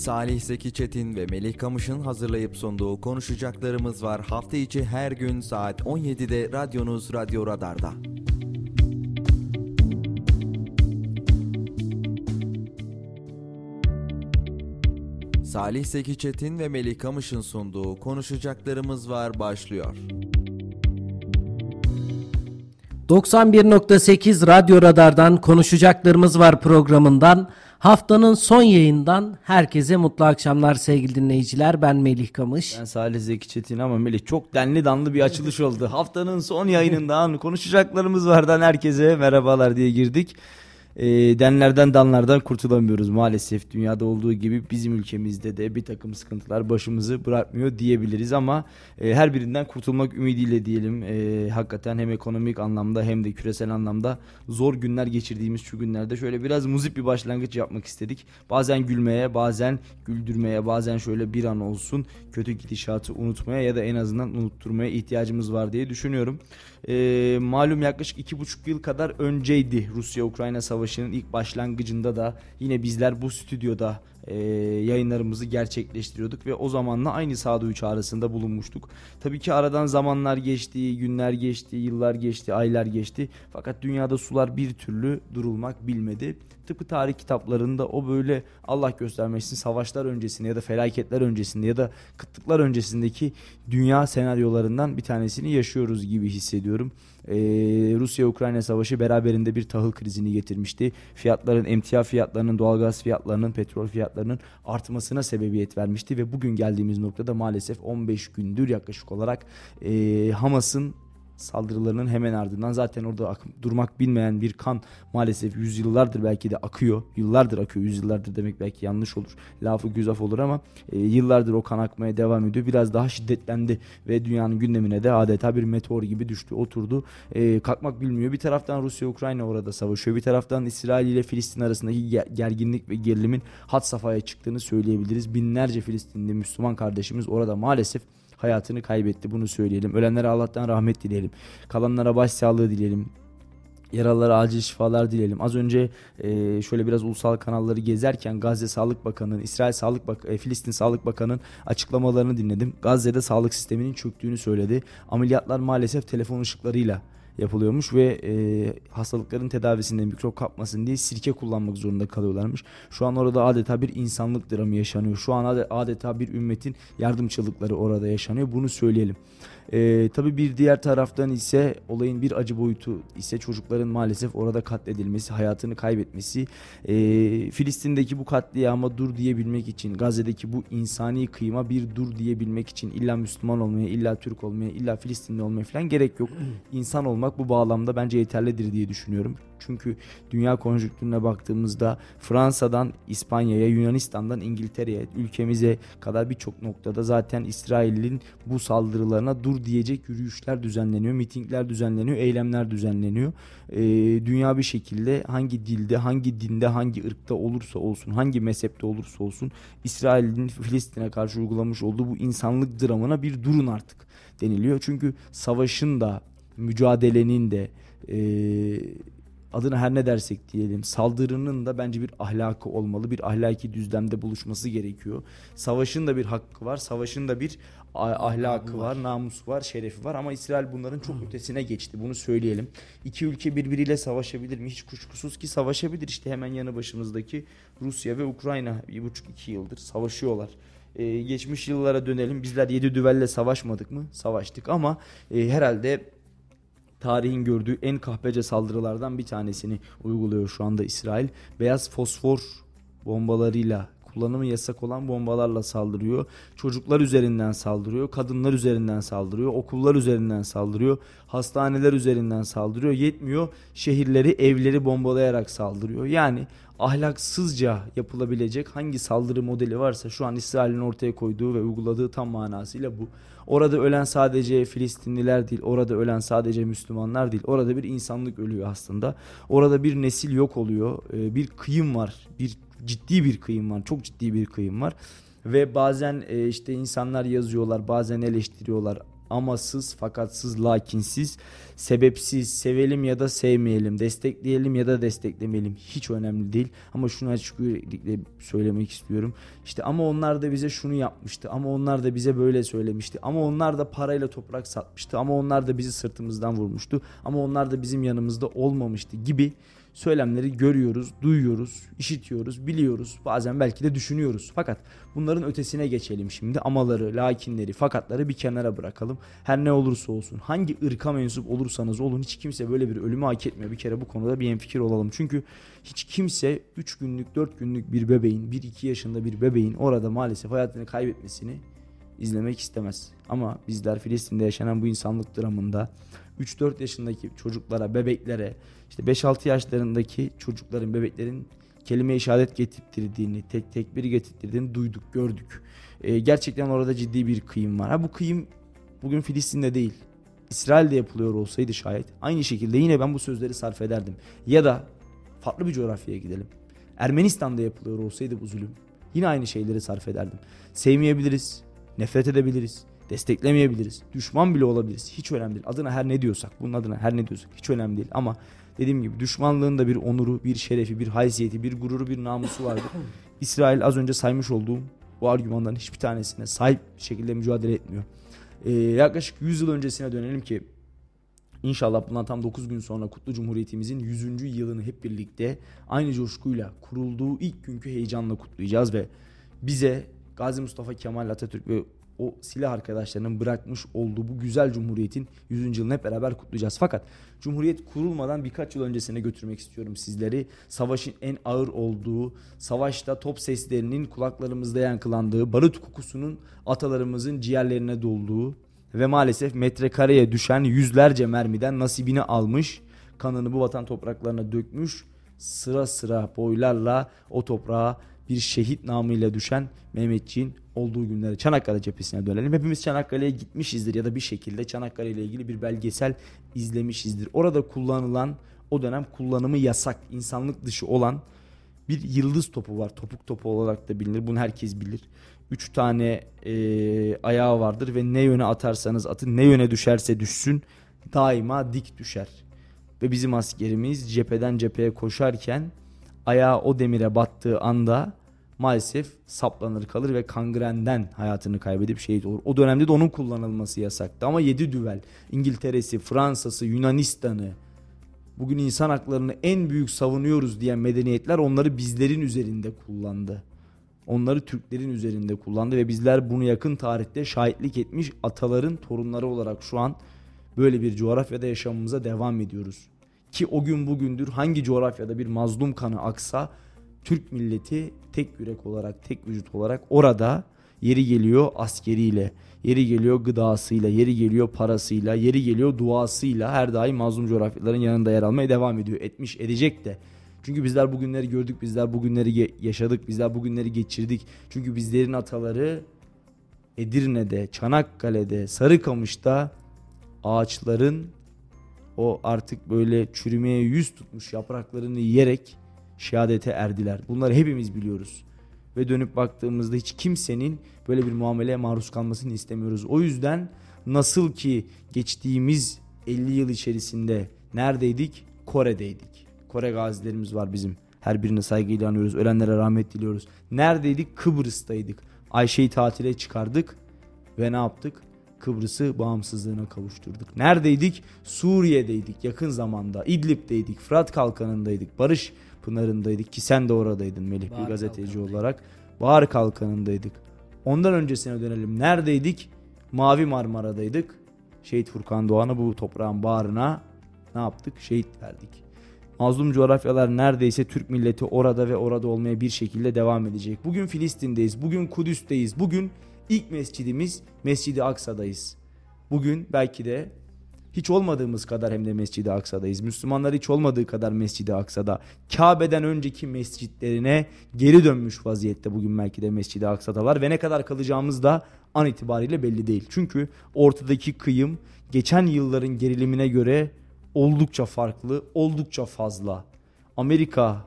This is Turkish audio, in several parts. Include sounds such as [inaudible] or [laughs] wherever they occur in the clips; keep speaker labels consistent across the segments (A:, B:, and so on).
A: Salih Zeki Çetin ve Melih Kamış'ın hazırlayıp sunduğu konuşacaklarımız var. Hafta içi her gün saat 17'de radyonuz Radyo Radar'da. Salih Zeki Çetin ve Melih Kamış'ın sunduğu konuşacaklarımız var başlıyor.
B: 91.8 Radyo Radar'dan konuşacaklarımız var programından haftanın son yayından herkese mutlu akşamlar sevgili dinleyiciler. Ben Melih Kamış.
C: Ben Salih Zeki Çetin ama Melih çok denli danlı bir açılış oldu. Haftanın son yayınından konuşacaklarımız vardan herkese merhabalar diye girdik e, denlerden danlardan kurtulamıyoruz maalesef. Dünyada olduğu gibi bizim ülkemizde de bir takım sıkıntılar başımızı bırakmıyor diyebiliriz ama e, her birinden kurtulmak ümidiyle diyelim. E, hakikaten hem ekonomik anlamda hem de küresel anlamda zor günler geçirdiğimiz şu günlerde şöyle biraz muzip bir başlangıç yapmak istedik. Bazen gülmeye, bazen güldürmeye, bazen şöyle bir an olsun kötü gidişatı unutmaya ya da en azından unutturmaya ihtiyacımız var diye düşünüyorum. E, malum yaklaşık iki buçuk yıl kadar önceydi Rusya-Ukrayna savaşının ilk başlangıcında da yine bizler bu stüdyoda e, yayınlarımızı gerçekleştiriyorduk ve o zamanla aynı sağduyu çağrısında bulunmuştuk. Tabii ki aradan zamanlar geçti, günler geçti, yıllar geçti, aylar geçti. Fakat dünyada sular bir türlü durulmak bilmedi. Tıpkı tarih kitaplarında o böyle Allah göstermesin savaşlar öncesinde ya da felaketler öncesinde ya da kıtlıklar öncesindeki dünya senaryolarından bir tanesini yaşıyoruz gibi hissediyorum. Ee, Rusya-Ukrayna savaşı beraberinde bir tahıl krizini getirmişti. Fiyatların, emtia fiyatlarının, doğalgaz fiyatlarının, petrol fiyatlarının artmasına sebebiyet vermişti ve bugün geldiğimiz noktada maalesef 15 gündür yaklaşık olarak e, Hamas'ın saldırılarının hemen ardından zaten orada durmak bilmeyen bir kan maalesef yüzyıllardır belki de akıyor. Yıllardır akıyor. Yüzyıllardır demek belki yanlış olur. Lafı güzaf olur ama e, yıllardır o kan akmaya devam ediyor. Biraz daha şiddetlendi ve dünyanın gündemine de adeta bir meteor gibi düştü, oturdu. E, kalkmak bilmiyor. Bir taraftan Rusya Ukrayna orada savaşıyor. Bir taraftan İsrail ile Filistin arasındaki gerginlik ve gerilimin hat safhaya çıktığını söyleyebiliriz. Binlerce Filistinli Müslüman kardeşimiz orada maalesef hayatını kaybetti. Bunu söyleyelim. Ölenlere Allah'tan rahmet dileyelim. Kalanlara başsağlığı dileyelim. Yaralılara acil şifalar dileyelim. Az önce e, şöyle biraz ulusal kanalları gezerken Gazze Sağlık Bakanı'nın, İsrail Sağlık Bak e, Filistin Sağlık Bakanı'nın açıklamalarını dinledim. Gazze'de sağlık sisteminin çöktüğünü söyledi. Ameliyatlar maalesef telefon ışıklarıyla yapılıyormuş ve e, hastalıkların tedavisinde mikrop kapmasın diye sirke kullanmak zorunda kalıyorlarmış. Şu an orada adeta bir insanlık dramı yaşanıyor. Şu an adeta bir ümmetin yardımçılıkları orada yaşanıyor. Bunu söyleyelim. E, tabii bir diğer taraftan ise olayın bir acı boyutu ise çocukların maalesef orada katledilmesi, hayatını kaybetmesi. E, Filistin'deki bu katliama dur diyebilmek için, Gazze'deki bu insani kıyma bir dur diyebilmek için illa Müslüman olmaya, illa Türk olmaya, illa Filistinli olmaya falan gerek yok. İnsan olmak bu bağlamda bence yeterlidir diye düşünüyorum. Çünkü dünya konjonktürüne baktığımızda Fransa'dan İspanya'ya, Yunanistan'dan İngiltere'ye, ülkemize kadar birçok noktada zaten İsrail'in bu saldırılarına dur diyecek yürüyüşler düzenleniyor, mitingler düzenleniyor, eylemler düzenleniyor. Ee, dünya bir şekilde hangi dilde, hangi dinde, hangi ırkta olursa olsun, hangi mezhepte olursa olsun İsrail'in Filistin'e karşı uygulamış olduğu bu insanlık dramına bir durun artık deniliyor. Çünkü savaşın da, mücadelenin de, e, adına her ne dersek diyelim saldırının da bence bir ahlakı olmalı. Bir ahlaki düzlemde buluşması gerekiyor. Savaşın da bir hakkı var. Savaşın da bir ahlakı var, var, namusu var, şerefi var ama İsrail bunların çok ötesine geçti. Bunu söyleyelim. İki ülke birbiriyle savaşabilir mi? Hiç kuşkusuz ki savaşabilir. İşte hemen yanı başımızdaki Rusya ve Ukrayna bir buçuk iki yıldır savaşıyorlar. Ee, geçmiş yıllara dönelim. Bizler yedi düvelle savaşmadık mı? Savaştık ama e, herhalde tarihin gördüğü en kahpece saldırılardan bir tanesini uyguluyor şu anda İsrail. Beyaz fosfor bombalarıyla kullanımı yasak olan bombalarla saldırıyor. Çocuklar üzerinden saldırıyor, kadınlar üzerinden saldırıyor, okullar üzerinden saldırıyor, hastaneler üzerinden saldırıyor. Yetmiyor şehirleri, evleri bombalayarak saldırıyor. Yani ahlaksızca yapılabilecek hangi saldırı modeli varsa şu an İsrail'in ortaya koyduğu ve uyguladığı tam manasıyla bu. Orada ölen sadece Filistinliler değil, orada ölen sadece Müslümanlar değil. Orada bir insanlık ölüyor aslında. Orada bir nesil yok oluyor. Ee, bir kıyım var. Bir ciddi bir kıyım var. Çok ciddi bir kıyım var. Ve bazen e, işte insanlar yazıyorlar, bazen eleştiriyorlar amasız, fakatsız, lakinsiz, sebepsiz, sevelim ya da sevmeyelim, destekleyelim ya da desteklemeyelim hiç önemli değil. Ama şunu açık yüreklilikle söylemek istiyorum. İşte ama onlar da bize şunu yapmıştı, ama onlar da bize böyle söylemişti, ama onlar da parayla toprak satmıştı, ama onlar da bizi sırtımızdan vurmuştu, ama onlar da bizim yanımızda olmamıştı gibi söylemleri görüyoruz, duyuyoruz, işitiyoruz, biliyoruz. Bazen belki de düşünüyoruz. Fakat bunların ötesine geçelim şimdi. Amaları, lakinleri, fakatları bir kenara bırakalım. Her ne olursa olsun, hangi ırka mensup olursanız olun hiç kimse böyle bir ölümü hak etmiyor. Bir kere bu konuda bir enfikir olalım. Çünkü hiç kimse 3 günlük, 4 günlük bir bebeğin, 1-2 yaşında bir bebeğin orada maalesef hayatını kaybetmesini izlemek istemez. Ama bizler Filistin'de yaşanan bu insanlık dramında 3-4 yaşındaki çocuklara, bebeklere, işte 5-6 yaşlarındaki çocukların, bebeklerin kelime-i şehadet getirttirdiğini, tek tek bir getirttirdiğini duyduk, gördük. Ee, gerçekten orada ciddi bir kıyım var. Ha bu kıyım bugün Filistin'de değil. İsrail'de yapılıyor olsaydı şayet aynı şekilde yine ben bu sözleri sarf ederdim. Ya da farklı bir coğrafyaya gidelim. Ermenistan'da yapılıyor olsaydı bu zulüm yine aynı şeyleri sarf ederdim. Sevmeyebiliriz, nefret edebiliriz, desteklemeyebiliriz. Düşman bile olabiliriz. Hiç önemli değil. Adına her ne diyorsak, bunun adına her ne diyorsak hiç önemli değil. Ama dediğim gibi düşmanlığın da bir onuru, bir şerefi, bir haysiyeti, bir gururu, bir namusu vardır. [laughs] İsrail az önce saymış olduğum bu argümanların hiçbir tanesine sahip şekilde mücadele etmiyor. Ee, yaklaşık 100 yıl öncesine dönelim ki İnşallah bundan tam 9 gün sonra Kutlu Cumhuriyetimizin 100. yılını hep birlikte aynı coşkuyla kurulduğu ilk günkü heyecanla kutlayacağız ve bize Gazi Mustafa Kemal Atatürk ve o silah arkadaşlarının bırakmış olduğu bu güzel cumhuriyetin 100. yılını hep beraber kutlayacağız. Fakat cumhuriyet kurulmadan birkaç yıl öncesine götürmek istiyorum sizleri. Savaşın en ağır olduğu, savaşta top seslerinin kulaklarımızda yankılandığı, barut kokusunun atalarımızın ciğerlerine dolduğu ve maalesef metrekareye düşen yüzlerce mermiden nasibini almış, kanını bu vatan topraklarına dökmüş, sıra sıra boylarla o toprağa bir şehit namıyla düşen Mehmetçiğin olduğu günlere Çanakkale cephesine dönelim. Hepimiz Çanakkale'ye gitmişizdir ya da bir şekilde Çanakkale ile ilgili bir belgesel izlemişizdir. Orada kullanılan o dönem kullanımı yasak, insanlık dışı olan bir yıldız topu var. Topuk topu olarak da bilinir. Bunu herkes bilir. Üç tane e, ayağı vardır ve ne yöne atarsanız atın, ne yöne düşerse düşsün daima dik düşer. Ve bizim askerimiz cepheden cepheye koşarken ayağı o demire battığı anda maalesef saplanır kalır ve kangrenden hayatını kaybedip şehit olur. O dönemde de onun kullanılması yasaktı ama 7 düvel İngiltere'si, Fransa'sı, Yunanistan'ı bugün insan haklarını en büyük savunuyoruz diyen medeniyetler onları bizlerin üzerinde kullandı. Onları Türklerin üzerinde kullandı ve bizler bunu yakın tarihte şahitlik etmiş ataların torunları olarak şu an böyle bir coğrafyada yaşamımıza devam ediyoruz. Ki o gün bugündür hangi coğrafyada bir mazlum kanı aksa Türk milleti tek yürek olarak, tek vücut olarak orada yeri geliyor askeriyle, yeri geliyor gıdasıyla, yeri geliyor parasıyla, yeri geliyor duasıyla her daim mazlum coğrafyaların yanında yer almaya devam ediyor. Etmiş, edecek de. Çünkü bizler bugünleri gördük, bizler bugünleri yaşadık, bizler bugünleri geçirdik. Çünkü bizlerin ataları Edirne'de, Çanakkale'de, Sarıkamış'ta ağaçların o artık böyle çürümeye yüz tutmuş yapraklarını yiyerek şehadete erdiler. Bunları hepimiz biliyoruz. Ve dönüp baktığımızda hiç kimsenin böyle bir muameleye maruz kalmasını istemiyoruz. O yüzden nasıl ki geçtiğimiz 50 yıl içerisinde neredeydik? Kore'deydik. Kore gazilerimiz var bizim. Her birine saygıyla anıyoruz. Ölenlere rahmet diliyoruz. Neredeydik? Kıbrıs'taydık. Ayşe'yi tatile çıkardık ve ne yaptık? Kıbrıs'ı bağımsızlığına kavuşturduk. Neredeydik? Suriye'deydik yakın zamanda. İdlib'deydik, Fırat Kalkanı'ndaydık, Barış Pınarı'ndaydık ki sen de oradaydın Melih Bahar bir gazeteci olarak. Bahar Kalkanı'ndaydık. Ondan öncesine dönelim. Neredeydik? Mavi Marmara'daydık. Şehit Furkan Doğan'ı bu toprağın bağrına ne yaptık? Şehit verdik. Mazlum coğrafyalar neredeyse Türk milleti orada ve orada olmaya bir şekilde devam edecek. Bugün Filistin'deyiz, bugün Kudüs'teyiz, bugün ilk mescidimiz Mescidi Aksa'dayız. Bugün belki de hiç olmadığımız kadar hem de Mescid-i Aksa'dayız. Müslümanlar hiç olmadığı kadar Mescid-i Aksa'da. Kabe'den önceki mescitlerine geri dönmüş vaziyette bugün belki de Mescid-i Aksa'dalar. Ve ne kadar kalacağımız da an itibariyle belli değil. Çünkü ortadaki kıyım geçen yılların gerilimine göre oldukça farklı, oldukça fazla. Amerika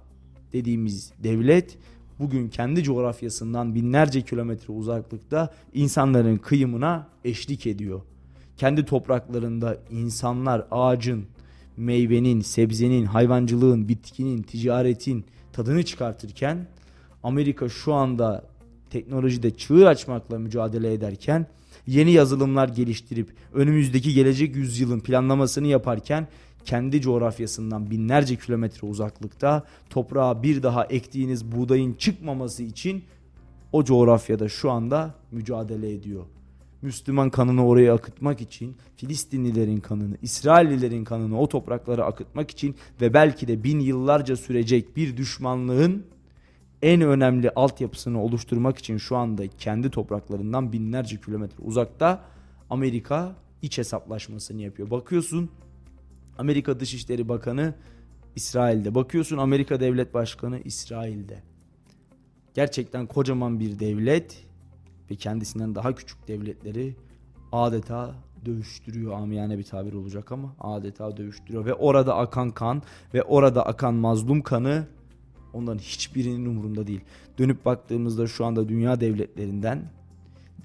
C: dediğimiz devlet bugün kendi coğrafyasından binlerce kilometre uzaklıkta insanların kıyımına eşlik ediyor kendi topraklarında insanlar ağacın, meyvenin, sebzenin, hayvancılığın, bitkinin, ticaretin tadını çıkartırken Amerika şu anda teknolojide çığır açmakla mücadele ederken yeni yazılımlar geliştirip önümüzdeki gelecek yüzyılın planlamasını yaparken kendi coğrafyasından binlerce kilometre uzaklıkta toprağa bir daha ektiğiniz buğdayın çıkmaması için o coğrafyada şu anda mücadele ediyor. Müslüman kanını oraya akıtmak için, Filistinlilerin kanını, İsraillilerin kanını o topraklara akıtmak için ve belki de bin yıllarca sürecek bir düşmanlığın en önemli altyapısını oluşturmak için şu anda kendi topraklarından binlerce kilometre uzakta Amerika iç hesaplaşmasını yapıyor. Bakıyorsun Amerika Dışişleri Bakanı İsrail'de. Bakıyorsun Amerika Devlet Başkanı İsrail'de. Gerçekten kocaman bir devlet ve kendisinden daha küçük devletleri adeta dövüştürüyor amiyane bir tabir olacak ama adeta dövüştürüyor ve orada akan kan ve orada akan mazlum kanı onların hiçbirinin umurunda değil. Dönüp baktığımızda şu anda dünya devletlerinden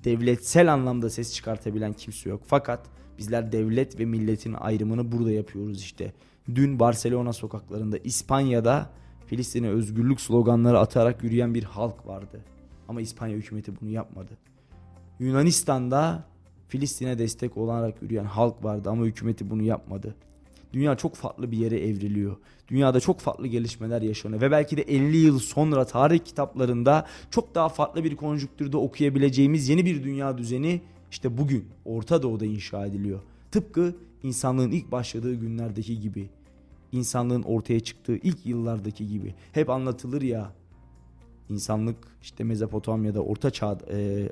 C: devletsel anlamda ses çıkartabilen kimse yok. Fakat bizler devlet ve milletin ayrımını burada yapıyoruz işte. Dün Barcelona sokaklarında İspanya'da Filistin'e özgürlük sloganları atarak yürüyen bir halk vardı. Ama İspanya hükümeti bunu yapmadı. Yunanistan'da Filistin'e destek olarak yürüyen halk vardı ama hükümeti bunu yapmadı. Dünya çok farklı bir yere evriliyor. Dünyada çok farklı gelişmeler yaşanıyor ve belki de 50 yıl sonra tarih kitaplarında çok daha farklı bir konjüktürde okuyabileceğimiz yeni bir dünya düzeni işte bugün Orta Doğu'da inşa ediliyor. Tıpkı insanlığın ilk başladığı günlerdeki gibi. insanlığın ortaya çıktığı ilk yıllardaki gibi. Hep anlatılır ya insanlık işte Mezopotamya'da Orta Çağ e,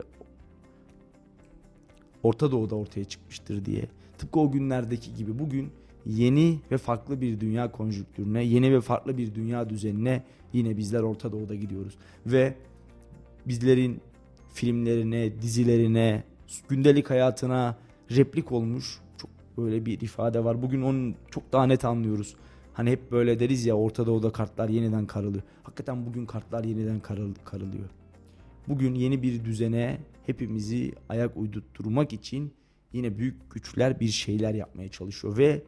C: Orta Doğu'da ortaya çıkmıştır diye. Tıpkı o günlerdeki gibi bugün yeni ve farklı bir dünya konjüktürüne, yeni ve farklı bir dünya düzenine yine bizler Orta Doğu'da gidiyoruz. Ve bizlerin filmlerine, dizilerine, gündelik hayatına replik olmuş çok böyle bir ifade var. Bugün onu çok daha net anlıyoruz. Hani hep böyle deriz ya Orta Doğu'da kartlar yeniden karılıyor. Hakikaten bugün kartlar yeniden karılıyor. Bugün yeni bir düzene hepimizi ayak uydurtturmak için yine büyük güçler bir şeyler yapmaya çalışıyor ve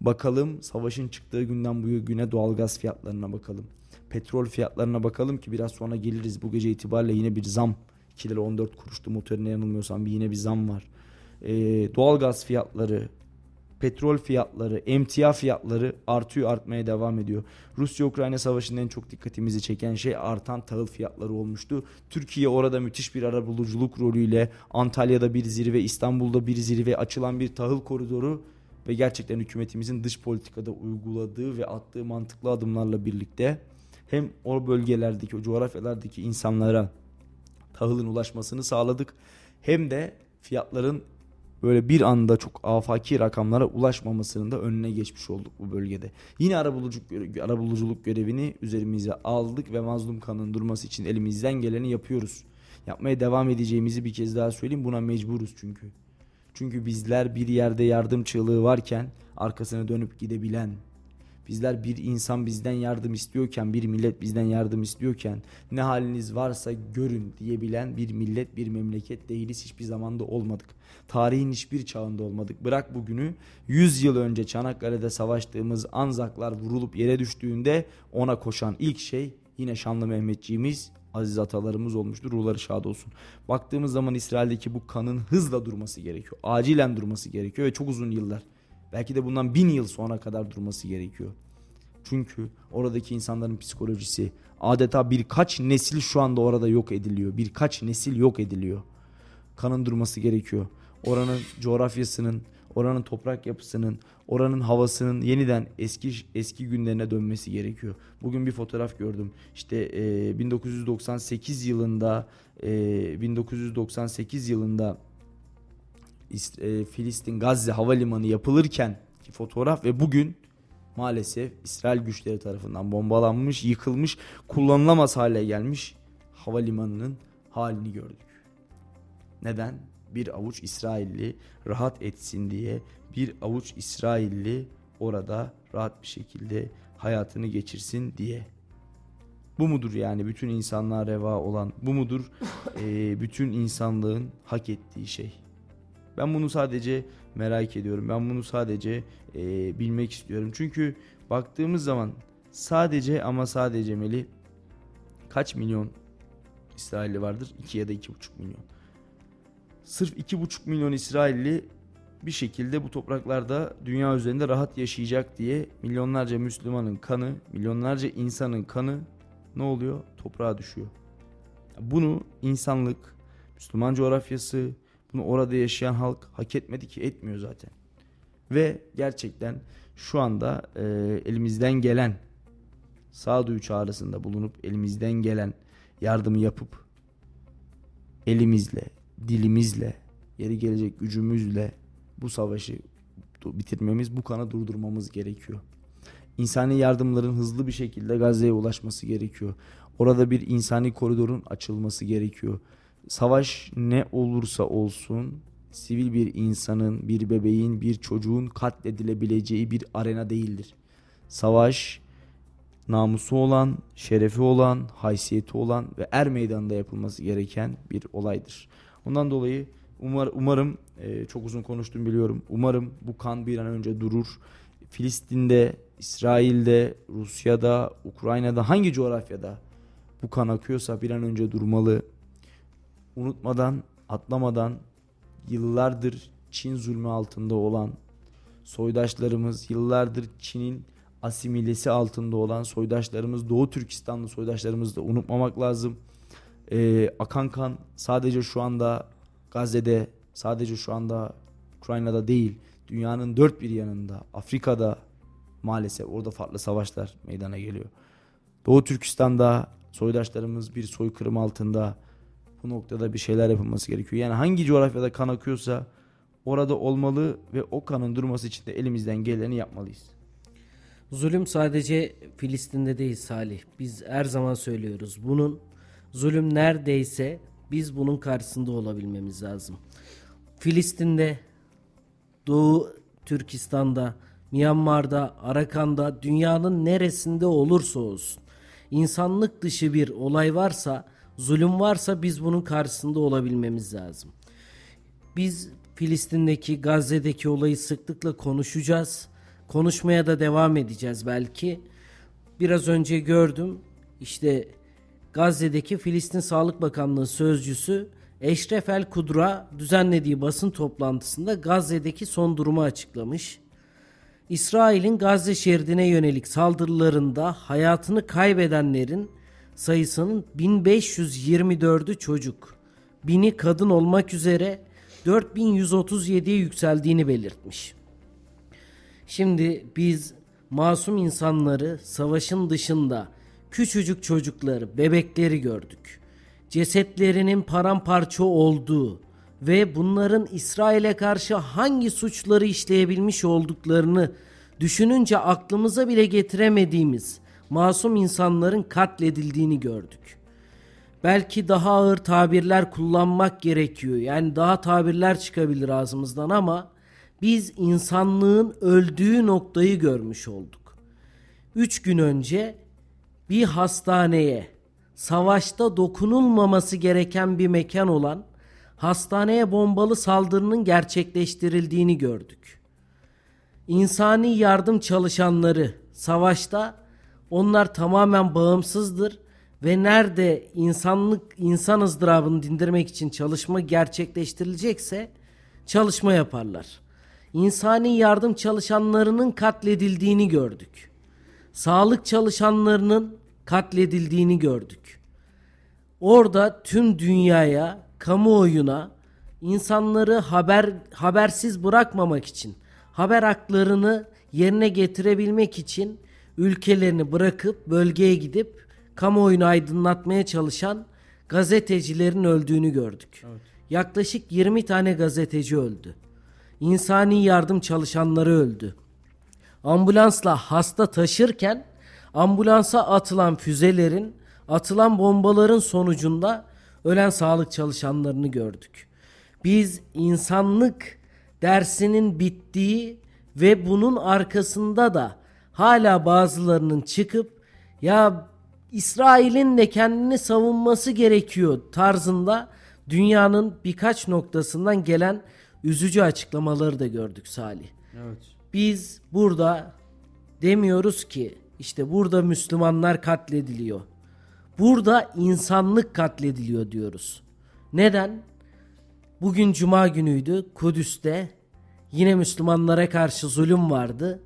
C: bakalım savaşın çıktığı günden bu güne doğalgaz fiyatlarına bakalım. Petrol fiyatlarına bakalım ki biraz sonra geliriz bu gece itibariyle yine bir zam 2 lira 14 kuruştu motorine yanılmıyorsam bir yine bir zam var. Ee, doğalgaz fiyatları, petrol fiyatları, emtia fiyatları artıyor artmaya devam ediyor. Rusya-Ukrayna savaşının en çok dikkatimizi çeken şey artan tahıl fiyatları olmuştu. Türkiye orada müthiş bir arabuluculuk rolüyle Antalya'da bir zirve, İstanbul'da bir zirve, açılan bir tahıl koridoru ve gerçekten hükümetimizin dış politikada uyguladığı ve attığı mantıklı adımlarla birlikte hem o bölgelerdeki, o coğrafyalardaki insanlara tahılın ulaşmasını sağladık. Hem de fiyatların böyle bir anda çok afaki rakamlara ulaşmamasının da önüne geçmiş olduk bu bölgede. Yine arabuluculuk, arabuluculuk görevini üzerimize aldık ve mazlum kanın durması için elimizden geleni yapıyoruz. Yapmaya devam edeceğimizi bir kez daha söyleyeyim. Buna mecburuz çünkü. Çünkü bizler bir yerde yardım çığlığı varken arkasına dönüp gidebilen, Bizler bir insan bizden yardım istiyorken, bir millet bizden yardım istiyorken ne haliniz varsa görün diyebilen bir millet, bir memleket değiliz. Hiçbir zamanda olmadık. Tarihin hiçbir çağında olmadık. Bırak bugünü 100 yıl önce Çanakkale'de savaştığımız Anzaklar vurulup yere düştüğünde ona koşan ilk şey yine şanlı Mehmetçiğimiz aziz atalarımız olmuştur. Ruhları şad olsun. Baktığımız zaman İsrail'deki bu kanın hızla durması gerekiyor. Acilen durması gerekiyor ve çok uzun yıllar Belki de bundan bin yıl sonra kadar durması gerekiyor. Çünkü oradaki insanların psikolojisi adeta birkaç nesil şu anda orada yok ediliyor. Birkaç nesil yok ediliyor. Kanın durması gerekiyor. Oranın coğrafyasının, oranın toprak yapısının, oranın havasının yeniden eski eski günlerine dönmesi gerekiyor. Bugün bir fotoğraf gördüm. İşte e, 1998 yılında e, 1998 yılında Filistin Gazze havalimanı yapılırken ki fotoğraf ve bugün maalesef İsrail güçleri tarafından bombalanmış, yıkılmış, kullanılamaz hale gelmiş havalimanının halini gördük. Neden? Bir avuç İsrailli rahat etsin diye bir avuç İsrailli orada rahat bir şekilde hayatını geçirsin diye. Bu mudur yani bütün insanlığa reva olan, bu mudur [laughs] e, bütün insanlığın hak ettiği şey? Ben bunu sadece merak ediyorum. Ben bunu sadece e, bilmek istiyorum. Çünkü baktığımız zaman sadece ama sadece Meli kaç milyon İsrailli vardır? 2 ya da 2,5 milyon. Sırf 2,5 milyon İsrailli bir şekilde bu topraklarda dünya üzerinde rahat yaşayacak diye milyonlarca Müslümanın kanı, milyonlarca insanın kanı ne oluyor? Toprağa düşüyor. Bunu insanlık, Müslüman coğrafyası, bunu orada yaşayan halk hak etmedi ki etmiyor zaten. Ve gerçekten şu anda e, elimizden gelen sağduyu çağrısında bulunup elimizden gelen yardımı yapıp elimizle, dilimizle, yeri gelecek gücümüzle bu savaşı bitirmemiz, bu kanı durdurmamız gerekiyor. İnsani yardımların hızlı bir şekilde Gazze'ye ulaşması gerekiyor. Orada bir insani koridorun açılması gerekiyor. Savaş ne olursa olsun sivil bir insanın, bir bebeğin, bir çocuğun katledilebileceği bir arena değildir. Savaş namusu olan, şerefi olan, haysiyeti olan ve er meydanında yapılması gereken bir olaydır. Ondan dolayı umar, umarım e, çok uzun konuştum biliyorum. Umarım bu kan bir an önce durur. Filistin'de, İsrail'de, Rusya'da, Ukrayna'da hangi coğrafyada bu kan akıyorsa bir an önce durmalı. Unutmadan, atlamadan yıllardır Çin zulmü altında olan soydaşlarımız, yıllardır Çin'in asimilesi altında olan soydaşlarımız, Doğu Türkistanlı soydaşlarımızı da unutmamak lazım. Ee, akan kan sadece şu anda Gazze'de, sadece şu anda Ukrayna'da değil, dünyanın dört bir yanında, Afrika'da maalesef orada farklı savaşlar meydana geliyor. Doğu Türkistan'da soydaşlarımız bir soykırım altında bu noktada bir şeyler yapılması gerekiyor. Yani hangi coğrafyada kan akıyorsa orada olmalı ve o kanın durması için de elimizden geleni yapmalıyız.
B: Zulüm sadece Filistin'de değil Salih. Biz her zaman söylüyoruz. Bunun zulüm neredeyse biz bunun karşısında olabilmemiz lazım. Filistin'de, Doğu Türkistan'da, Myanmar'da, Arakan'da, dünyanın neresinde olursa olsun insanlık dışı bir olay varsa, zulüm varsa biz bunun karşısında olabilmemiz lazım. Biz Filistin'deki, Gazze'deki olayı sıklıkla konuşacağız. Konuşmaya da devam edeceğiz belki. Biraz önce gördüm. İşte Gazze'deki Filistin Sağlık Bakanlığı sözcüsü Eşref El Kudra düzenlediği basın toplantısında Gazze'deki son durumu açıklamış. İsrail'in Gazze şeridine yönelik saldırılarında hayatını kaybedenlerin sayısının 1524'ü çocuk, bini kadın olmak üzere 4137'ye yükseldiğini belirtmiş. Şimdi biz masum insanları savaşın dışında küçücük çocukları, bebekleri gördük. Cesetlerinin paramparça olduğu ve bunların İsrail'e karşı hangi suçları işleyebilmiş olduklarını düşününce aklımıza bile getiremediğimiz masum insanların katledildiğini gördük. Belki daha ağır tabirler kullanmak gerekiyor. Yani daha tabirler çıkabilir ağzımızdan ama biz insanlığın öldüğü noktayı görmüş olduk. Üç gün önce bir hastaneye, savaşta dokunulmaması gereken bir mekan olan hastaneye bombalı saldırının gerçekleştirildiğini gördük. İnsani yardım çalışanları savaşta onlar tamamen bağımsızdır ve nerede insanlık insan ızdırabını dindirmek için çalışma gerçekleştirilecekse çalışma yaparlar. İnsani yardım çalışanlarının katledildiğini gördük. Sağlık çalışanlarının katledildiğini gördük. Orada tüm dünyaya, kamuoyuna insanları haber habersiz bırakmamak için, haber haklarını yerine getirebilmek için ülkelerini bırakıp bölgeye gidip kamuoyunu aydınlatmaya çalışan gazetecilerin öldüğünü gördük. Evet. Yaklaşık 20 tane gazeteci öldü. İnsani yardım çalışanları öldü. Ambulansla hasta taşırken ambulansa atılan füzelerin, atılan bombaların sonucunda ölen sağlık çalışanlarını gördük. Biz insanlık dersinin bittiği ve bunun arkasında da hala bazılarının çıkıp ya İsrail'in de kendini savunması gerekiyor tarzında dünyanın birkaç noktasından gelen üzücü açıklamaları da gördük Salih.
C: Evet.
B: Biz burada demiyoruz ki işte burada Müslümanlar katlediliyor. Burada insanlık katlediliyor diyoruz. Neden? Bugün cuma günüydü Kudüs'te yine Müslümanlara karşı zulüm vardı.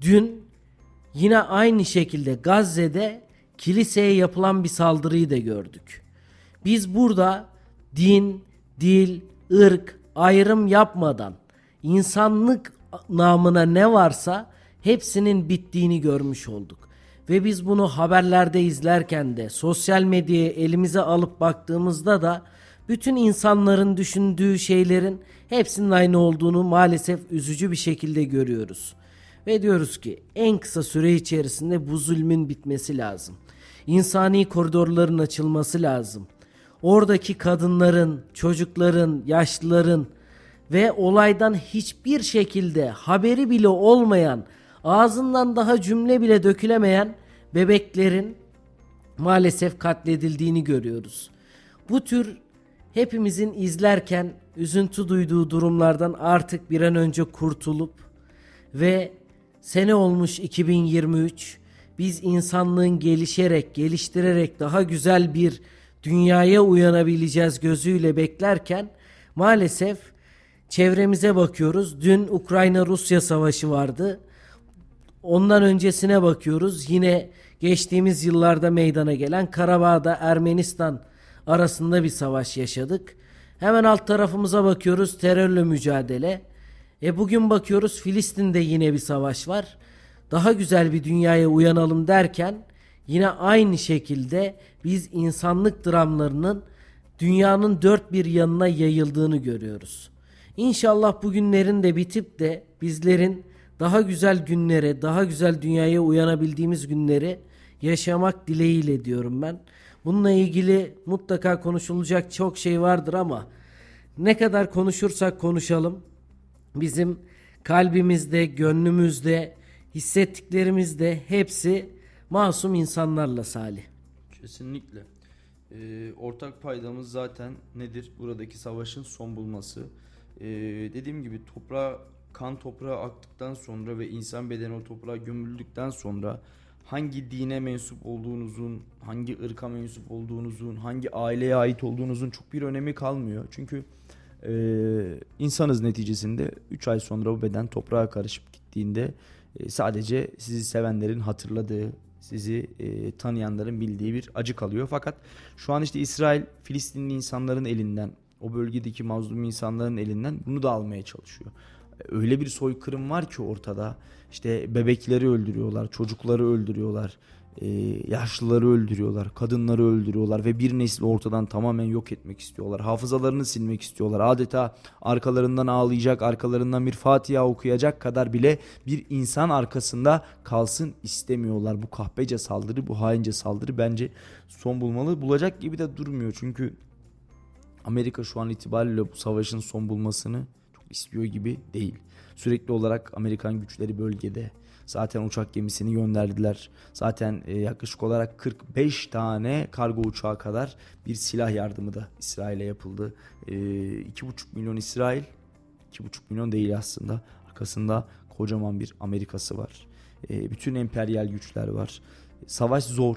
B: Dün yine aynı şekilde Gazze'de kiliseye yapılan bir saldırıyı da gördük. Biz burada din, dil, ırk ayrım yapmadan insanlık namına ne varsa hepsinin bittiğini görmüş olduk. Ve biz bunu haberlerde izlerken de sosyal medyaya elimize alıp baktığımızda da bütün insanların düşündüğü şeylerin hepsinin aynı olduğunu maalesef üzücü bir şekilde görüyoruz. Ve diyoruz ki en kısa süre içerisinde bu zulmün bitmesi lazım. İnsani koridorların açılması lazım. Oradaki kadınların, çocukların, yaşlıların ve olaydan hiçbir şekilde haberi bile olmayan, ağzından daha cümle bile dökülemeyen bebeklerin maalesef katledildiğini görüyoruz. Bu tür hepimizin izlerken üzüntü duyduğu durumlardan artık bir an önce kurtulup ve sene olmuş 2023 biz insanlığın gelişerek, geliştirerek daha güzel bir dünyaya uyanabileceğiz gözüyle beklerken maalesef çevremize bakıyoruz. Dün Ukrayna-Rusya savaşı vardı. Ondan öncesine bakıyoruz. Yine geçtiğimiz yıllarda meydana gelen Karabağ'da Ermenistan arasında bir savaş yaşadık. Hemen alt tarafımıza bakıyoruz terörle mücadele. E bugün bakıyoruz Filistin'de yine bir savaş var. Daha güzel bir dünyaya uyanalım derken yine aynı şekilde biz insanlık dramlarının dünyanın dört bir yanına yayıldığını görüyoruz. İnşallah bu günlerin de bitip de bizlerin daha güzel günlere, daha güzel dünyaya uyanabildiğimiz günleri yaşamak dileğiyle diyorum ben. Bununla ilgili mutlaka konuşulacak çok şey vardır ama ne kadar konuşursak konuşalım bizim kalbimizde, gönlümüzde, hissettiklerimizde hepsi masum insanlarla Salih.
C: Kesinlikle. Ee, ortak paydamız zaten nedir? Buradaki savaşın son bulması. Ee, dediğim gibi toprağa kan toprağa aktıktan sonra ve insan bedeni o toprağa gömüldükten sonra hangi dine mensup olduğunuzun, hangi ırka mensup olduğunuzun, hangi aileye ait olduğunuzun çok bir önemi kalmıyor. Çünkü e, insanız neticesinde 3 ay sonra bu beden toprağa karışıp gittiğinde e, sadece sizi sevenlerin hatırladığı, sizi e, tanıyanların bildiği bir acı kalıyor. Fakat şu an işte İsrail Filistinli insanların elinden, o bölgedeki mazlum insanların elinden bunu da almaya çalışıyor. Öyle bir soykırım var ki ortada. İşte bebekleri öldürüyorlar, çocukları öldürüyorlar, e, yaşlıları öldürüyorlar, kadınları öldürüyorlar ve bir nesli ortadan tamamen yok etmek istiyorlar. Hafızalarını silmek istiyorlar. Adeta arkalarından ağlayacak, arkalarından bir Fatiha okuyacak kadar bile bir insan arkasında kalsın istemiyorlar. Bu kahpece saldırı, bu haince saldırı bence son bulmalı. Bulacak gibi de durmuyor çünkü Amerika şu an itibariyle bu savaşın son bulmasını çok istiyor gibi değil. Sürekli olarak Amerikan güçleri bölgede. Zaten uçak gemisini gönderdiler. Zaten e, yaklaşık olarak 45 tane kargo uçağı kadar bir silah yardımı da İsrail'e yapıldı. E, 2,5 milyon İsrail, 2,5 milyon değil aslında. Arkasında kocaman bir Amerikası var. E, bütün emperyal güçler var. Savaş zor.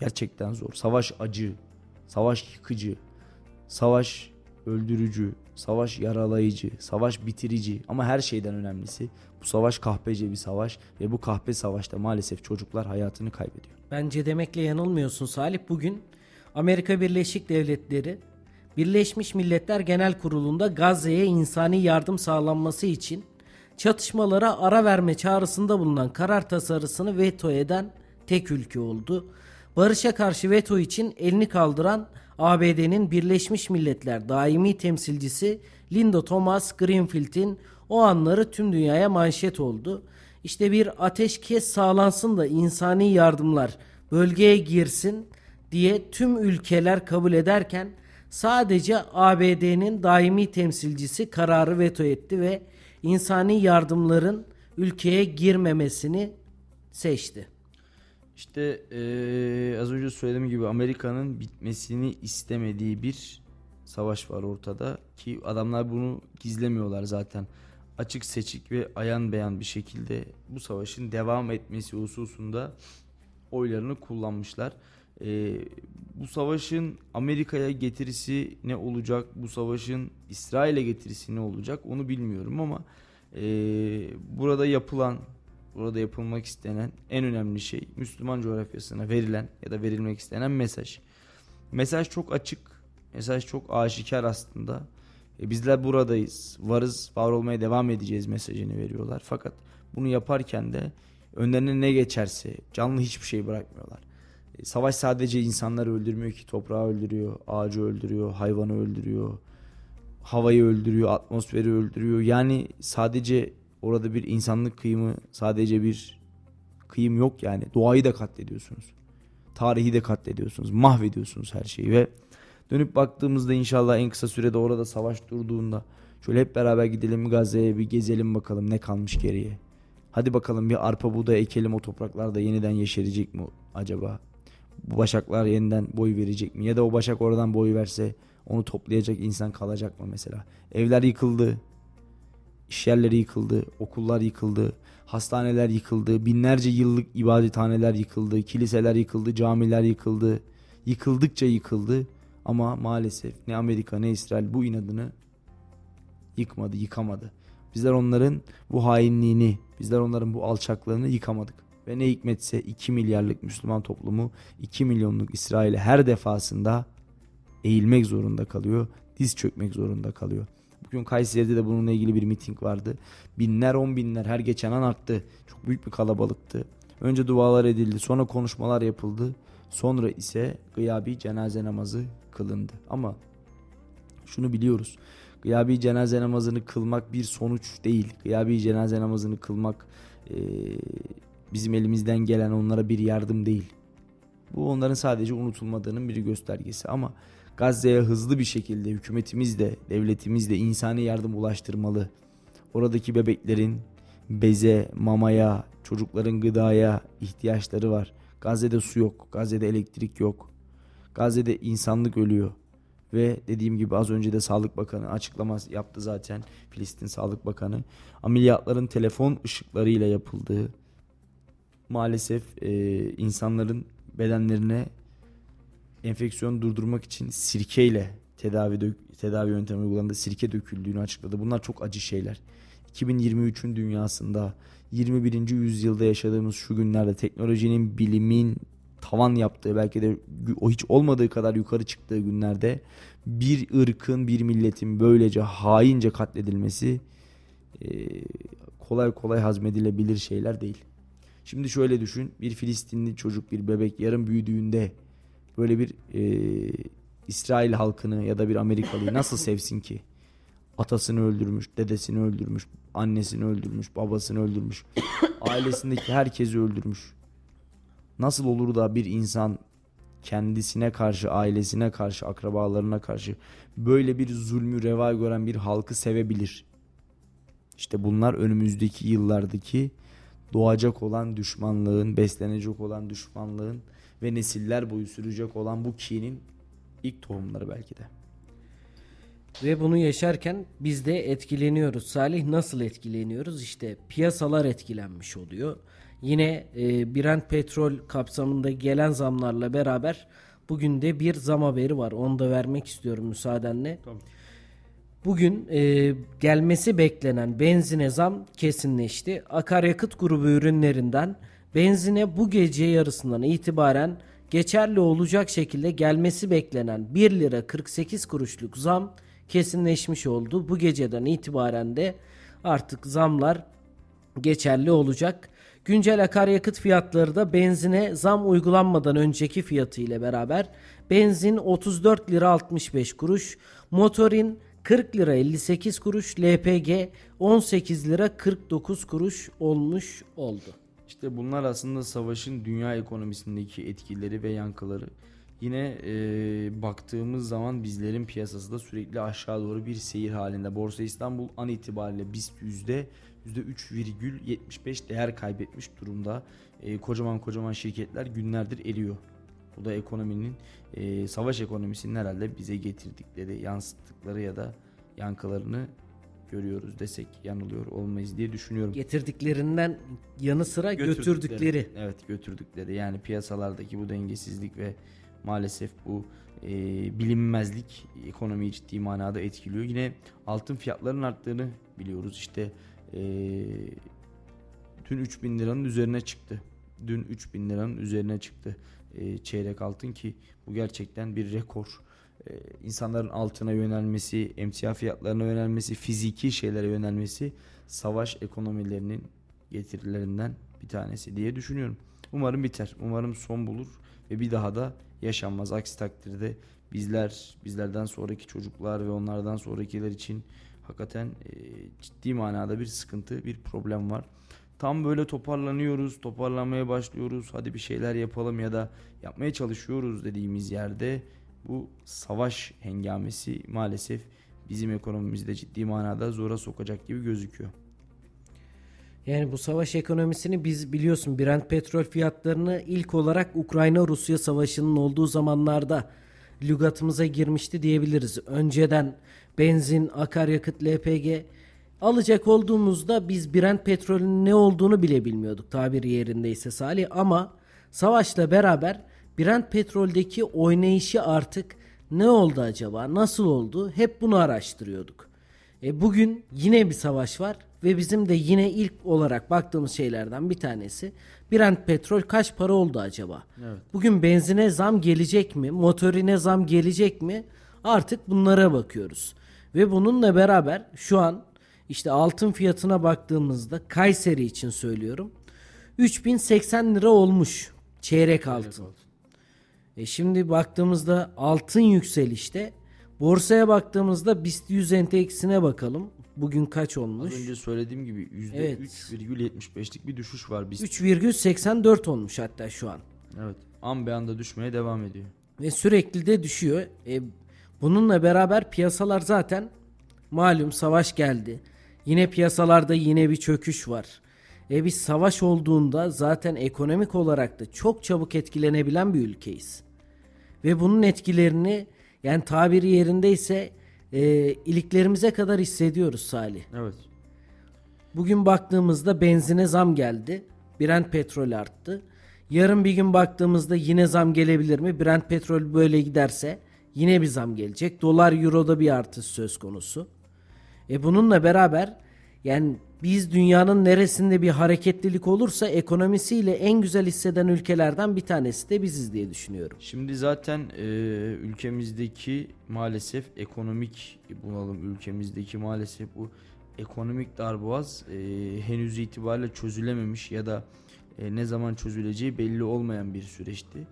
C: Gerçekten zor. Savaş acı. Savaş yıkıcı. Savaş öldürücü, savaş yaralayıcı, savaş bitirici ama her şeyden önemlisi bu savaş kahpece bir savaş ve bu kahpe savaşta maalesef çocuklar hayatını kaybediyor.
B: Bence demekle yanılmıyorsun Salih. Bugün Amerika Birleşik Devletleri Birleşmiş Milletler Genel Kurulu'nda Gazze'ye insani yardım sağlanması için çatışmalara ara verme çağrısında bulunan karar tasarısını veto eden tek ülke oldu. Barışa karşı veto için elini kaldıran ABD'nin Birleşmiş Milletler daimi temsilcisi Linda Thomas Greenfield'in o anları tüm dünyaya manşet oldu. İşte bir ateşkes sağlansın da insani yardımlar bölgeye girsin diye tüm ülkeler kabul ederken sadece ABD'nin daimi temsilcisi kararı veto etti ve insani yardımların ülkeye girmemesini seçti.
C: İşte ee, az önce söylediğim gibi Amerika'nın bitmesini istemediği bir savaş var ortada ki adamlar bunu gizlemiyorlar zaten. Açık seçik ve ayan beyan bir şekilde bu savaşın devam etmesi hususunda oylarını kullanmışlar. Ee, bu savaşın Amerika'ya getirisi ne olacak? Bu savaşın İsrail'e getirisi ne olacak? Onu bilmiyorum ama e, burada yapılan, burada yapılmak istenen en önemli şey Müslüman coğrafyasına verilen ya da verilmek istenen mesaj. Mesaj çok açık, mesaj çok aşikar aslında. E, bizler buradayız, varız, var olmaya devam edeceğiz mesajını veriyorlar. Fakat bunu yaparken de önlerine ne geçerse canlı hiçbir şey bırakmıyorlar. E, savaş sadece insanları öldürmüyor ki toprağı öldürüyor, ağacı öldürüyor, hayvanı öldürüyor, havayı öldürüyor, atmosferi öldürüyor. Yani sadece orada bir insanlık kıyımı, sadece bir kıyım yok yani. Doğayı da katlediyorsunuz. Tarihi de katlediyorsunuz. Mahvediyorsunuz her şeyi ve dönüp baktığımızda inşallah en kısa sürede orada savaş durduğunda şöyle hep beraber gidelim Gazze'ye bir gezelim bakalım ne kalmış geriye. Hadi bakalım bir arpa buğday ekelim o topraklarda yeniden yeşerecek mi acaba? Bu başaklar yeniden boy verecek mi? Ya da o başak oradan boy verse onu toplayacak insan kalacak mı mesela? Evler yıkıldı. İş yerleri yıkıldı. Okullar yıkıldı. Hastaneler yıkıldı. Binlerce yıllık ibadethaneler yıkıldı. Kiliseler yıkıldı. Camiler yıkıldı. Yıkıldıkça yıkıldı. Ama maalesef ne Amerika ne İsrail bu inadını yıkmadı, yıkamadı. Bizler onların bu hainliğini, bizler onların bu alçaklığını yıkamadık. Ve ne hikmetse 2 milyarlık Müslüman toplumu 2 milyonluk İsrail'e her defasında eğilmek zorunda kalıyor. Diz çökmek zorunda kalıyor. Bugün Kayseri'de de bununla ilgili bir miting vardı. Binler on binler her geçen an arttı. Çok büyük bir kalabalıktı. Önce dualar edildi sonra konuşmalar yapıldı. Sonra ise gıyabi cenaze namazı kılındı. Ama şunu biliyoruz. Gıyabi cenaze namazını kılmak bir sonuç değil. Gıyabi cenaze namazını kılmak e, bizim elimizden gelen onlara bir yardım değil. Bu onların sadece unutulmadığının bir göstergesi ama Gazze'ye hızlı bir şekilde hükümetimiz de devletimiz de insani yardım ulaştırmalı. Oradaki bebeklerin beze, mamaya, çocukların gıdaya ihtiyaçları var. Gazze'de su yok, Gazze'de elektrik yok. Gazze'de insanlık ölüyor. Ve dediğim gibi az önce de Sağlık Bakanı açıklama yaptı zaten. Filistin Sağlık Bakanı. Ameliyatların telefon ışıklarıyla yapıldığı maalesef e, insanların bedenlerine enfeksiyon durdurmak için sirkeyle tedavi dök, tedavi yöntemi uygulandı. Sirke döküldüğünü açıkladı. Bunlar çok acı şeyler. 2023'ün dünyasında 21. yüzyılda yaşadığımız şu günlerde teknolojinin, bilimin tavan yaptığı belki de o hiç olmadığı kadar yukarı çıktığı günlerde bir ırkın, bir milletin böylece haince katledilmesi kolay kolay hazmedilebilir şeyler değil. Şimdi şöyle düşün bir Filistinli çocuk bir bebek yarın büyüdüğünde böyle bir e, İsrail halkını ya da bir Amerikalıyı nasıl sevsin ki? Atasını öldürmüş, dedesini öldürmüş, annesini öldürmüş, babasını öldürmüş, ailesindeki herkesi öldürmüş. Nasıl olur da bir insan kendisine karşı, ailesine karşı, akrabalarına karşı böyle bir zulmü reva gören bir halkı sevebilir? İşte bunlar önümüzdeki yıllardaki doğacak olan düşmanlığın, beslenecek olan düşmanlığın ve nesiller boyu sürecek olan bu kinin ilk tohumları belki de.
B: Ve bunu yaşarken biz de etkileniyoruz. Salih nasıl etkileniyoruz? İşte piyasalar etkilenmiş oluyor. Yine e, Brent petrol kapsamında gelen zamlarla beraber bugün de bir zam haberi var. Onu da vermek istiyorum müsaadenle.
C: Tabii.
B: Bugün e, gelmesi beklenen benzine zam kesinleşti. Akaryakıt grubu ürünlerinden benzine bu gece yarısından itibaren geçerli olacak şekilde gelmesi beklenen 1 lira 48 kuruşluk zam kesinleşmiş oldu. Bu geceden itibaren de artık zamlar geçerli olacak. Güncel akaryakıt fiyatları da benzine zam uygulanmadan önceki fiyatı ile beraber benzin 34 lira 65 kuruş, motorin 40 lira 58 kuruş, LPG 18 lira 49 kuruş olmuş oldu.
C: İşte bunlar aslında savaşın dünya ekonomisindeki etkileri ve yankıları. Yine e, baktığımız zaman bizlerin piyasası da sürekli aşağı doğru bir seyir halinde. Borsa İstanbul an itibariyle BIST yüzde 3,75 değer kaybetmiş durumda. E, kocaman kocaman şirketler günlerdir eriyor. Bu da ekonominin e, savaş ekonomisinin herhalde bize getirdikleri, yansıttıkları ya da yankılarını görüyoruz desek yanılıyor olmayız diye düşünüyorum.
B: Getirdiklerinden yanı sıra götürdükleri.
C: Evet götürdükleri yani piyasalardaki bu dengesizlik ve maalesef bu e, bilinmezlik ekonomiyi ciddi manada etkiliyor. Yine altın fiyatlarının arttığını biliyoruz. İşte e, dün 3000 liranın üzerine çıktı. Dün 3000 liranın üzerine çıktı e, çeyrek altın ki bu gerçekten bir rekor. E, insanların altına yönelmesi, emtia fiyatlarına yönelmesi, fiziki şeylere yönelmesi savaş ekonomilerinin getirilerinden bir tanesi diye düşünüyorum. Umarım biter. Umarım son bulur ve bir daha da yaşanmaz. Aksi takdirde bizler, bizlerden sonraki çocuklar ve onlardan sonrakiler için hakikaten e, ciddi manada bir sıkıntı, bir problem var. Tam böyle toparlanıyoruz, toparlanmaya başlıyoruz. Hadi bir şeyler yapalım ya da yapmaya çalışıyoruz dediğimiz yerde bu savaş hengamesi maalesef bizim ekonomimizde ciddi manada zora sokacak gibi gözüküyor.
B: Yani bu savaş ekonomisini biz biliyorsun Brent petrol fiyatlarını ilk olarak Ukrayna-Rusya savaşının olduğu zamanlarda lügatımıza girmişti diyebiliriz. Önceden benzin, akaryakıt, LPG alacak olduğumuzda biz Brent petrolün ne olduğunu bile bilmiyorduk tabiri yerindeyse Salih ama savaşla beraber Brent petroldeki oynayışı artık ne oldu acaba? Nasıl oldu? Hep bunu araştırıyorduk. E bugün yine bir savaş var ve bizim de yine ilk olarak baktığımız şeylerden bir tanesi Brent petrol kaç para oldu acaba? Evet. Bugün benzine zam gelecek mi? Motorine zam gelecek mi? Artık bunlara bakıyoruz. Ve bununla beraber şu an işte altın fiyatına baktığımızda Kayseri için söylüyorum. 3080 lira olmuş çeyrek altın. E şimdi baktığımızda altın yükselişte. Borsaya baktığımızda BIST 100 endeksine bakalım. Bugün kaç olmuş?
C: Az önce söylediğim gibi %3,75'lik evet. bir düşüş var
B: BIST. 3,84 olmuş hatta şu an.
C: Evet. An be anda düşmeye devam ediyor.
B: Ve sürekli de düşüyor. E, bununla beraber piyasalar zaten malum savaş geldi. Yine piyasalarda yine bir çöküş var. E biz savaş olduğunda zaten ekonomik olarak da çok çabuk etkilenebilen bir ülkeyiz. Ve bunun etkilerini yani tabiri yerindeyse e, iliklerimize kadar hissediyoruz Salih.
C: Evet.
B: Bugün baktığımızda benzine zam geldi. Brent petrol arttı. Yarın bir gün baktığımızda yine zam gelebilir mi? Brent petrol böyle giderse yine bir zam gelecek. Dolar euroda bir artış söz konusu. E bununla beraber yani biz dünyanın neresinde bir hareketlilik olursa ekonomisiyle en güzel hisseden ülkelerden bir tanesi de biziz diye düşünüyorum.
C: Şimdi zaten e, ülkemizdeki maalesef ekonomik bunalım ülkemizdeki maalesef bu ekonomik darboğaz e, henüz itibariyle çözülememiş ya da e, ne zaman çözüleceği belli olmayan bir süreçti.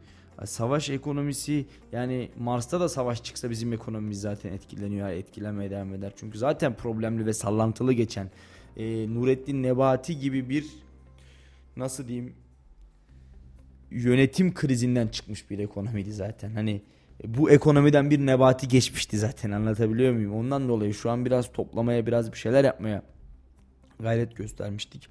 C: Savaş ekonomisi yani Mars'ta da savaş çıksa bizim ekonomimiz zaten etkileniyor, etkilemeye devam eder. Çünkü zaten problemli ve sallantılı geçen e, Nurettin Nebati gibi bir nasıl diyeyim yönetim krizinden çıkmış bir ekonomiydi zaten. Hani bu ekonomiden bir Nebati geçmişti zaten anlatabiliyor muyum? Ondan dolayı şu an biraz toplamaya biraz bir şeyler yapmaya gayret göstermiştik.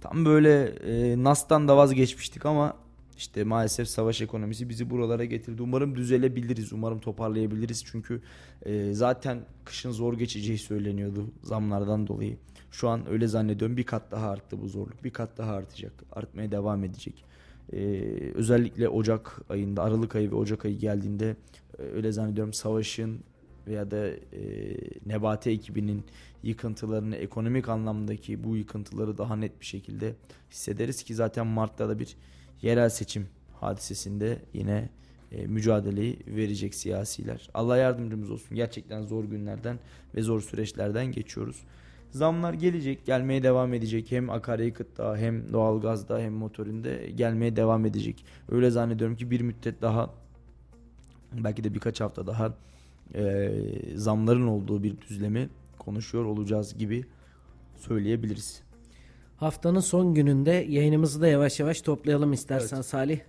C: Tam böyle e, Nas'tan da vazgeçmiştik ama işte maalesef savaş ekonomisi bizi buralara getirdi. Umarım düzelebiliriz, umarım toparlayabiliriz. Çünkü e, zaten kışın zor geçeceği söyleniyordu zamlardan dolayı. Şu an öyle zannediyorum bir kat daha arttı bu zorluk. Bir kat daha artacak. Artmaya devam edecek. Ee, özellikle Ocak ayında, Aralık ayı ve Ocak ayı geldiğinde e, öyle zannediyorum savaşın veya da e, Nebati ekibinin yıkıntılarını, ekonomik anlamdaki bu yıkıntıları daha net bir şekilde hissederiz ki zaten Mart'ta da bir yerel seçim hadisesinde yine e, mücadeleyi verecek siyasiler. Allah yardımcımız olsun. Gerçekten zor günlerden ve zor süreçlerden geçiyoruz. Zamlar gelecek, gelmeye devam edecek. Hem akaryakıtta hem doğalgazda hem motorinde gelmeye devam edecek. Öyle zannediyorum ki bir müddet daha belki de birkaç hafta daha e, zamların olduğu bir düzlemi konuşuyor olacağız gibi söyleyebiliriz.
B: Haftanın son gününde yayınımızı da yavaş yavaş toplayalım istersen evet. Salih.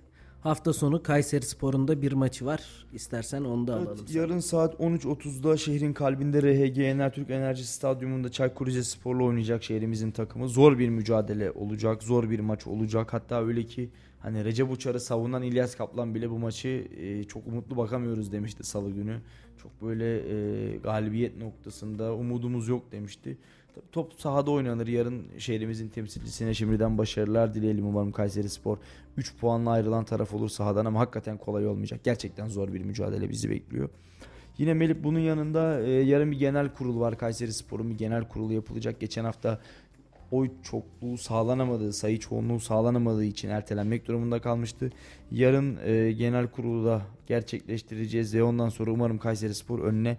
B: Hafta sonu Kayseri Spor'unda bir maçı var. İstersen onu da evet, alalım.
C: Yarın saat 13.30'da şehrin kalbinde RHG Enertürk Enerji Stadyumunda Çaykur Rizespor'la oynayacak şehrimizin takımı. Zor bir mücadele olacak. Zor bir maç olacak. Hatta öyle ki Hani Recep Uçar'ı savunan İlyas Kaplan bile bu maçı e, çok umutlu bakamıyoruz demişti salı günü. Çok böyle e, galibiyet noktasında umudumuz yok demişti. Top sahada oynanır. Yarın şehrimizin temsilcisine şimdiden başarılar dileyelim. Umarım Kayseri Spor 3 puanla ayrılan taraf olur sahadan ama hakikaten kolay olmayacak. Gerçekten zor bir mücadele bizi bekliyor. Yine Melih bunun yanında e, yarın bir genel kurul var. Kayseri Spor'un bir genel kurulu yapılacak. Geçen hafta oy çokluğu sağlanamadığı, sayı çoğunluğu sağlanamadığı için ertelenmek durumunda kalmıştı. Yarın e, genel kurulu da gerçekleştireceğiz ve ondan sonra umarım Kayseri Spor önüne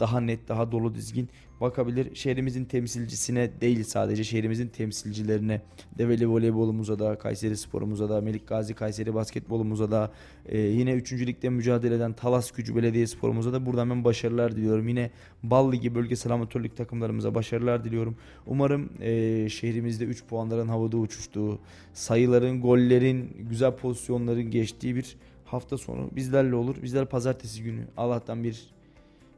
C: daha net, daha dolu dizgin bakabilir. Şehrimizin temsilcisine değil sadece şehrimizin temsilcilerine Develi voleybolumuza da, Kayseri sporumuza da, Melik Gazi Kayseri basketbolumuza da, e, yine 3. ligde mücadele eden Talas Gücü Belediye sporumuza da buradan ben başarılar diliyorum. Yine Bal Ligi bölgesel amatörlük takımlarımıza başarılar diliyorum. Umarım e, şehrimizde 3 puanların havada uçuştuğu, sayıların, gollerin, güzel pozisyonların geçtiği bir hafta sonu bizlerle olur. Bizler pazartesi günü Allah'tan bir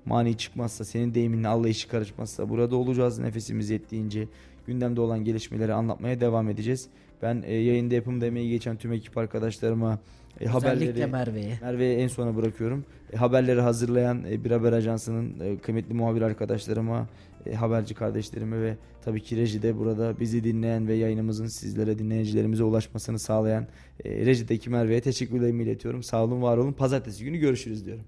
C: mani çıkmazsa, senin deyiminle Allah işi karışmazsa burada olacağız nefesimiz yettiğince. Gündemde olan gelişmeleri anlatmaya devam edeceğiz. Ben e, yayında yapımda emeği geçen tüm ekip arkadaşlarıma e, haberleri
B: Merve'ye.
C: Merve'ye en sona bırakıyorum. E, haberleri hazırlayan e, Bir Haber Ajansı'nın e, kıymetli muhabir arkadaşlarıma, e, haberci kardeşlerime ve tabii ki rejide burada bizi dinleyen ve yayınımızın sizlere dinleyicilerimize ulaşmasını sağlayan e, rejideki Merve'ye teşekkürlerimi iletiyorum. Sağ olun, var olun. Pazartesi günü görüşürüz diyorum.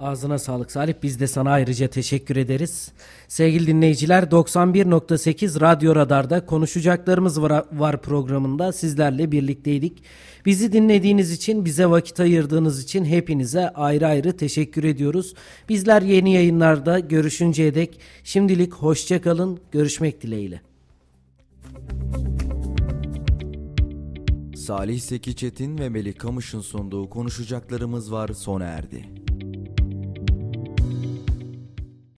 B: Ağzına sağlık Salih. Biz de sana ayrıca teşekkür ederiz. Sevgili dinleyiciler 91.8 Radyo Radar'da konuşacaklarımız var, var programında sizlerle birlikteydik. Bizi dinlediğiniz için, bize vakit ayırdığınız için hepinize ayrı ayrı teşekkür ediyoruz. Bizler yeni yayınlarda görüşünceye dek şimdilik hoşçakalın. Görüşmek dileğiyle.
A: Salih Seki Çetin ve Melih Kamış'ın sunduğu konuşacaklarımız var sona erdi.